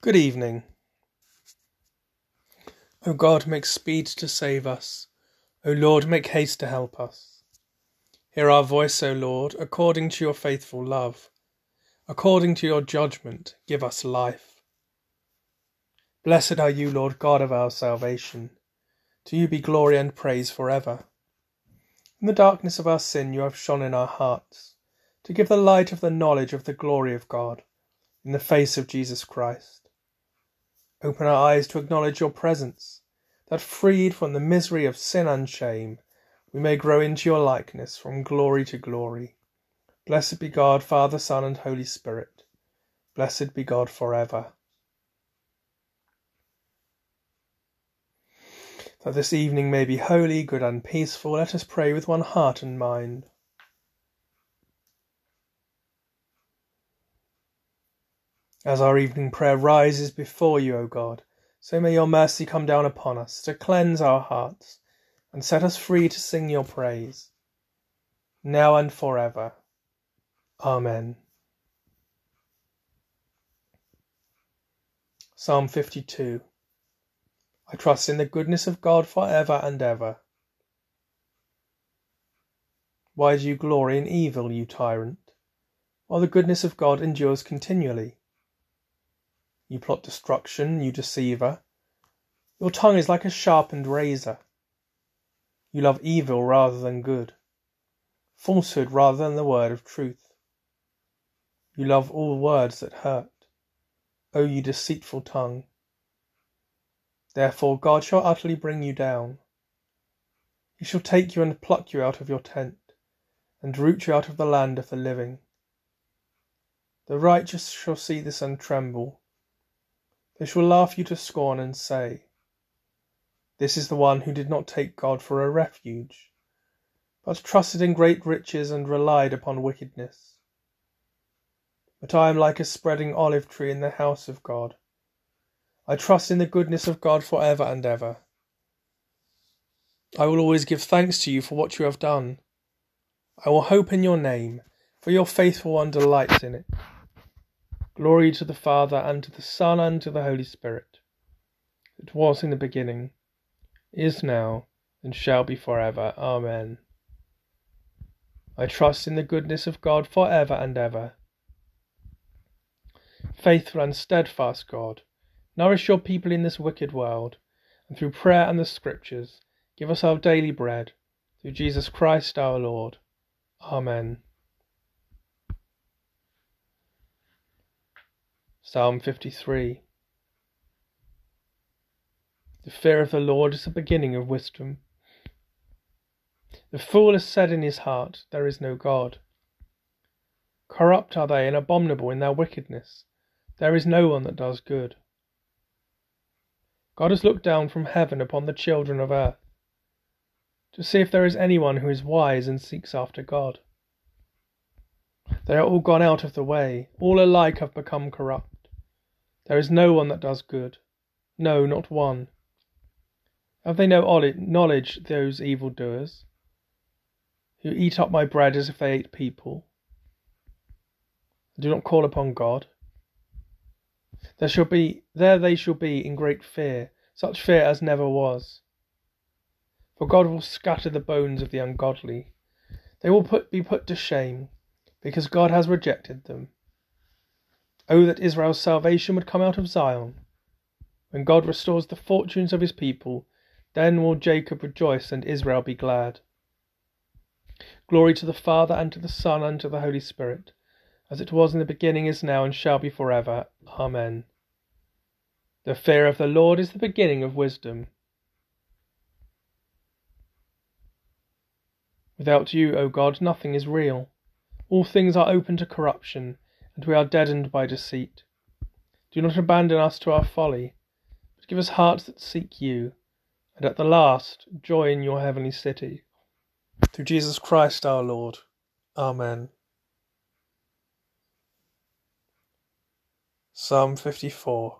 Good evening. O God, make speed to save us. O Lord, make haste to help us. Hear our voice, O Lord, according to your faithful love. According to your judgment, give us life. Blessed are you, Lord God of our salvation. To you be glory and praise for ever. In the darkness of our sin, you have shone in our hearts, to give the light of the knowledge of the glory of God in the face of Jesus Christ. Open our eyes to acknowledge your presence, that freed from the misery of sin and shame, we may grow into your likeness from glory to glory. Blessed be God, Father, Son, and Holy Spirit. Blessed be God forever. That this evening may be holy, good, and peaceful, let us pray with one heart and mind. As our evening prayer rises before you, O God, so may your mercy come down upon us to cleanse our hearts and set us free to sing your praise, now and forever. Amen. Psalm 52 I trust in the goodness of God for ever and ever. Why do you glory in evil, you tyrant, while the goodness of God endures continually? You plot destruction, you deceiver. Your tongue is like a sharpened razor. You love evil rather than good, falsehood rather than the word of truth. You love all words that hurt. O you deceitful tongue. Therefore God shall utterly bring you down. He shall take you and pluck you out of your tent, and root you out of the land of the living. The righteous shall see this and tremble. They shall laugh you to scorn and say, This is the one who did not take God for a refuge, but trusted in great riches and relied upon wickedness. But I am like a spreading olive tree in the house of God. I trust in the goodness of God for ever and ever. I will always give thanks to you for what you have done. I will hope in your name, for your faithful one delights in it. Glory to the Father, and to the Son, and to the Holy Spirit. It was in the beginning, is now, and shall be for ever. Amen. I trust in the goodness of God for ever and ever. Faithful and steadfast God, nourish your people in this wicked world, and through prayer and the Scriptures, give us our daily bread. Through Jesus Christ our Lord. Amen. Psalm 53 The fear of the Lord is the beginning of wisdom. The fool has said in his heart, There is no God. Corrupt are they and abominable in their wickedness. There is no one that does good. God has looked down from heaven upon the children of earth to see if there is anyone who is wise and seeks after God. They are all gone out of the way, all alike have become corrupt. There is no one that does good, no, not one. Have they no knowledge, those evil doers, who eat up my bread as if they ate people, do not call upon God? There shall be there they shall be in great fear, such fear as never was. For God will scatter the bones of the ungodly. They will put, be put to shame, because God has rejected them. Oh, that Israel's salvation would come out of Zion. When God restores the fortunes of his people, then will Jacob rejoice and Israel be glad. Glory to the Father, and to the Son, and to the Holy Spirit, as it was in the beginning, is now, and shall be for ever. Amen. The fear of the Lord is the beginning of wisdom. Without you, O God, nothing is real. All things are open to corruption and we are deadened by deceit. Do not abandon us to our folly, but give us hearts that seek you, and at the last joy in your heavenly city. Through Jesus Christ our Lord. Amen. Psalm 54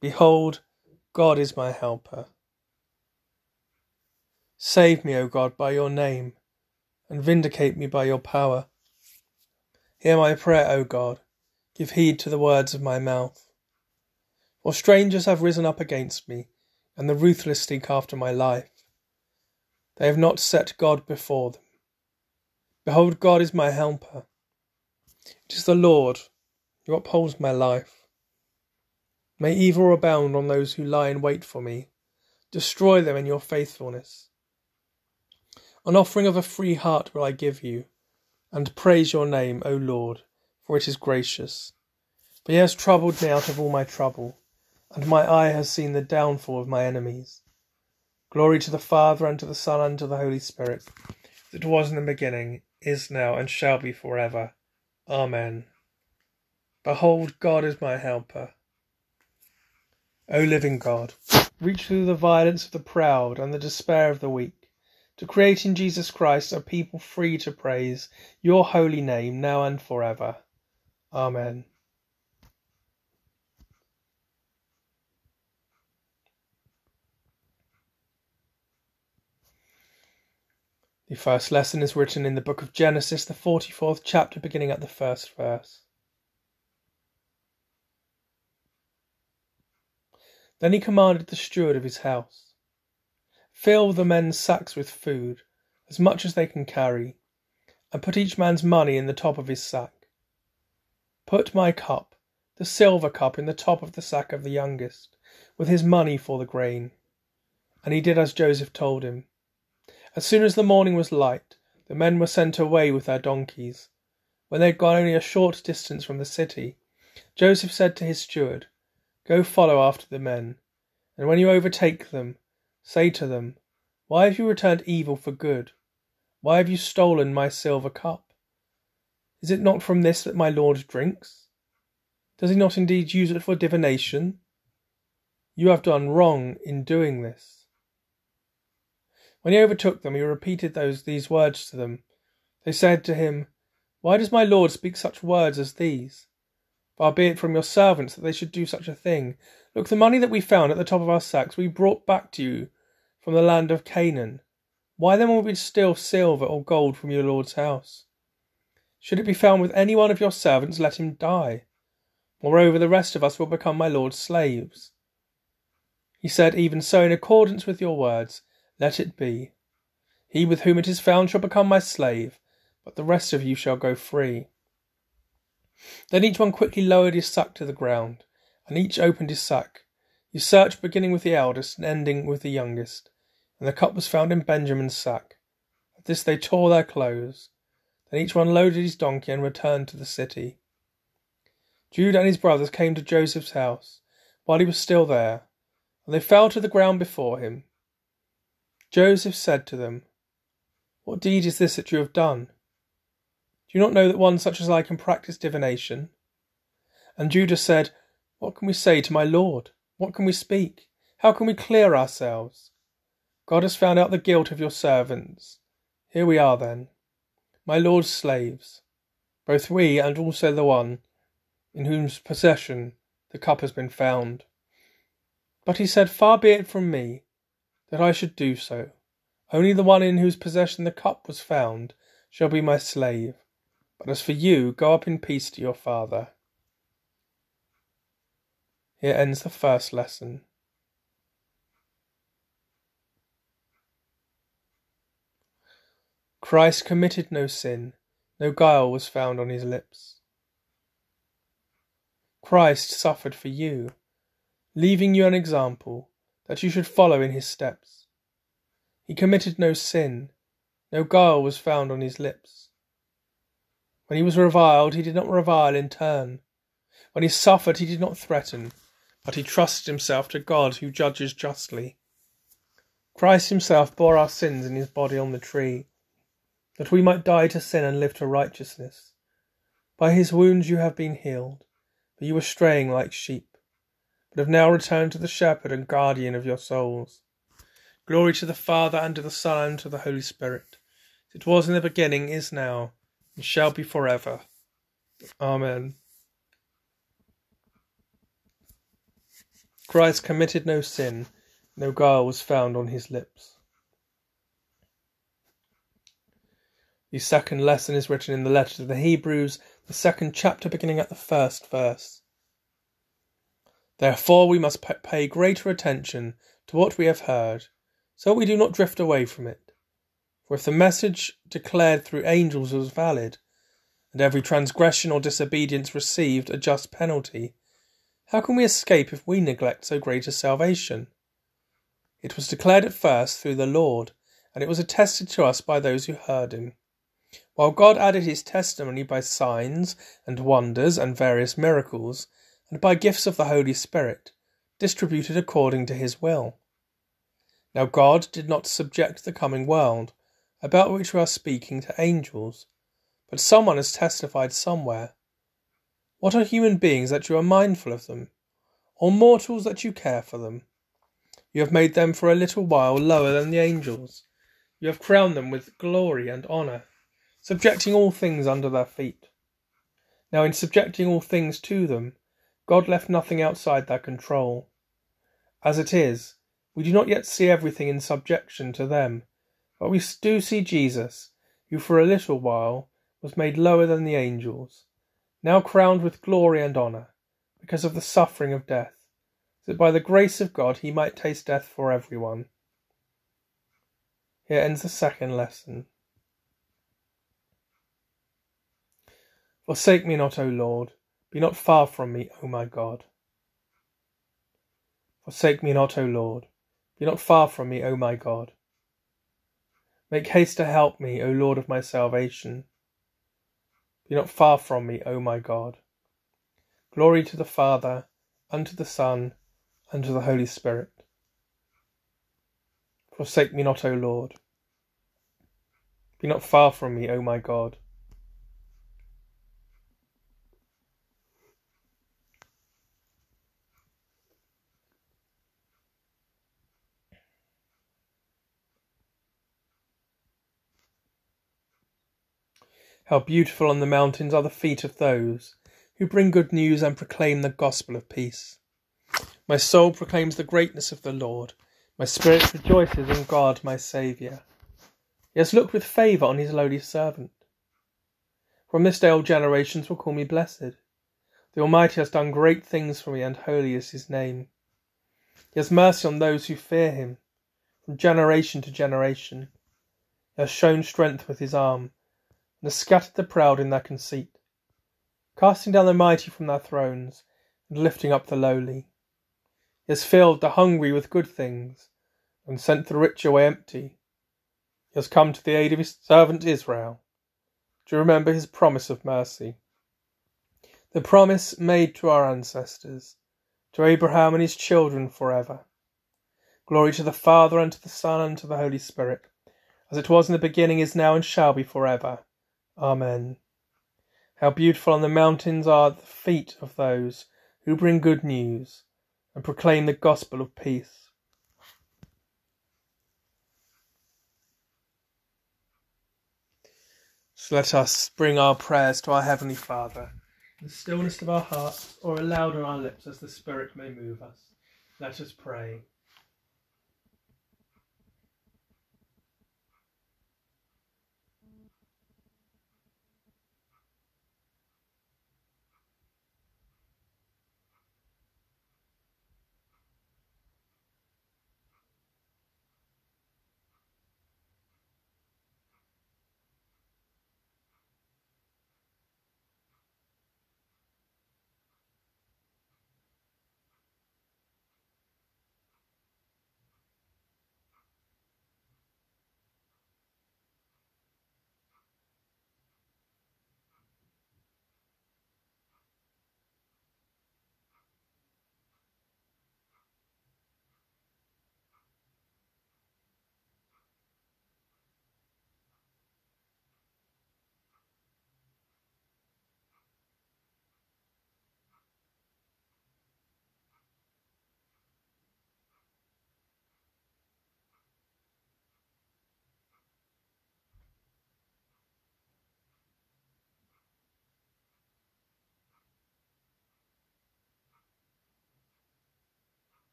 Behold, God is my helper. Save me, O God, by your name, and vindicate me by your power. Hear my prayer, O God. Give heed to the words of my mouth. For strangers have risen up against me, and the ruthless seek after my life. They have not set God before them. Behold, God is my helper. It is the Lord who upholds my life. May evil abound on those who lie in wait for me. Destroy them in your faithfulness. An offering of a free heart will I give you, and praise your name, O Lord for it is gracious. For he has troubled me out of all my trouble, and my eye has seen the downfall of my enemies. Glory to the Father, and to the Son, and to the Holy Spirit, it was in the beginning, is now, and shall be for ever. Amen. Behold, God is my helper. O living God, reach through the violence of the proud and the despair of the weak, to create in Jesus Christ a people free to praise your holy name now and forever. Amen. The first lesson is written in the book of Genesis, the 44th chapter, beginning at the first verse. Then he commanded the steward of his house Fill the men's sacks with food, as much as they can carry, and put each man's money in the top of his sack. Put my cup, the silver cup, in the top of the sack of the youngest, with his money for the grain. And he did as Joseph told him. As soon as the morning was light, the men were sent away with their donkeys. When they had gone only a short distance from the city, Joseph said to his steward, Go follow after the men, and when you overtake them, say to them, Why have you returned evil for good? Why have you stolen my silver cup? Is it not from this that my lord drinks? Does he not indeed use it for divination? You have done wrong in doing this. When he overtook them, he repeated those these words to them. They said to him, Why does my lord speak such words as these? Far be it from your servants that they should do such a thing. Look, the money that we found at the top of our sacks we brought back to you from the land of Canaan. Why then will we steal silver or gold from your lord's house? Should it be found with any one of your servants, let him die. Moreover, the rest of us will become my lord's slaves. He said, Even so, in accordance with your words, let it be. He with whom it is found shall become my slave, but the rest of you shall go free. Then each one quickly lowered his sack to the ground, and each opened his sack. He searched, beginning with the eldest and ending with the youngest, and the cup was found in Benjamin's sack. At this they tore their clothes. Then each one loaded his donkey and returned to the city. Judah and his brothers came to Joseph's house while he was still there, and they fell to the ground before him. Joseph said to them, What deed is this that you have done? Do you not know that one such as I can practice divination? And Judah said, What can we say to my Lord? What can we speak? How can we clear ourselves? God has found out the guilt of your servants. Here we are then my lord's slaves, both we and also the one in whose possession the cup has been found. But he said, Far be it from me that I should do so. Only the one in whose possession the cup was found shall be my slave. But as for you, go up in peace to your father. Here ends the first lesson. Christ committed no sin, no guile was found on his lips. Christ suffered for you, leaving you an example that you should follow in his steps. He committed no sin, no guile was found on his lips. When he was reviled, he did not revile in turn. When he suffered, he did not threaten, but he trusted himself to God who judges justly. Christ himself bore our sins in his body on the tree that we might die to sin and live to righteousness. By his wounds you have been healed, for you were straying like sheep, but have now returned to the shepherd and guardian of your souls. Glory to the Father, and to the Son, and to the Holy Spirit, it was in the beginning, is now, and shall be for ever. Amen. Christ committed no sin, no guile was found on his lips. The second lesson is written in the letter to the Hebrews, the second chapter beginning at the first verse. Therefore we must pay greater attention to what we have heard, so we do not drift away from it. For if the message declared through angels was valid, and every transgression or disobedience received a just penalty, how can we escape if we neglect so great a salvation? It was declared at first through the Lord, and it was attested to us by those who heard him. While God added his testimony by signs and wonders and various miracles, and by gifts of the Holy Spirit, distributed according to his will. Now God did not subject the coming world, about which we are speaking, to angels, but someone has testified somewhere. What are human beings that you are mindful of them, or mortals that you care for them? You have made them for a little while lower than the angels. You have crowned them with glory and honour, subjecting all things under their feet. Now, in subjecting all things to them, God left nothing outside their control. As it is, we do not yet see everything in subjection to them, but we do see Jesus, who for a little while was made lower than the angels, now crowned with glory and honour, because of the suffering of death, that by the grace of God he might taste death for everyone. Here ends the second lesson. Forsake me not, O Lord be not far from me, O my God. Forsake me not, O Lord. Be not far from me, O my God. Make haste to help me, O Lord of my salvation. Be not far from me, O my God. Glory to the Father, and to the Son, and to the Holy Spirit. Forsake me not, O Lord. Be not far from me, O my God. How beautiful on the mountains are the feet of those who bring good news and proclaim the gospel of peace. My soul proclaims the greatness of the Lord. My spirit rejoices in God my Saviour. He has looked with favour on his lowly servant. From this day all generations will call me blessed. The Almighty has done great things for me, and holy is his name. He has mercy on those who fear him, from generation to generation. He has shown strength with his arm and has scattered the proud in their conceit, casting down the mighty from their thrones, and lifting up the lowly. He has filled the hungry with good things, and sent the rich away empty. He has come to the aid of his servant Israel, to remember his promise of mercy. The promise made to our ancestors, to Abraham and his children forever. Glory to the Father, and to the Son, and to the Holy Spirit, as it was in the beginning, is now, and shall be forever. Amen. How beautiful on the mountains are the feet of those who bring good news and proclaim the gospel of peace. So let us bring our prayers to our Heavenly Father, in the stillness of our hearts, or aloud on our lips as the Spirit may move us. Let us pray.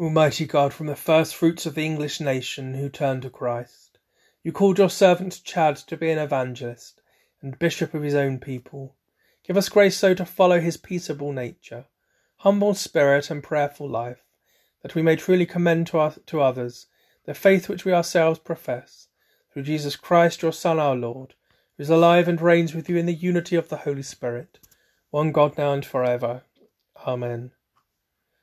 Almighty God, from the first fruits of the English nation who turned to Christ, you called your servant Chad to be an evangelist and bishop of his own people. Give us grace so to follow his peaceable nature, humble spirit, and prayerful life, that we may truly commend to, our, to others the faith which we ourselves profess, through Jesus Christ, your Son, our Lord, who is alive and reigns with you in the unity of the Holy Spirit, one God now and forever. Amen.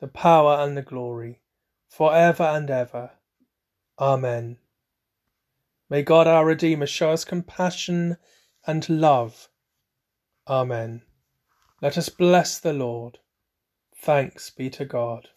the power, and the glory, for ever and ever. Amen. May God our Redeemer show us compassion and love. Amen. Let us bless the Lord. Thanks be to God.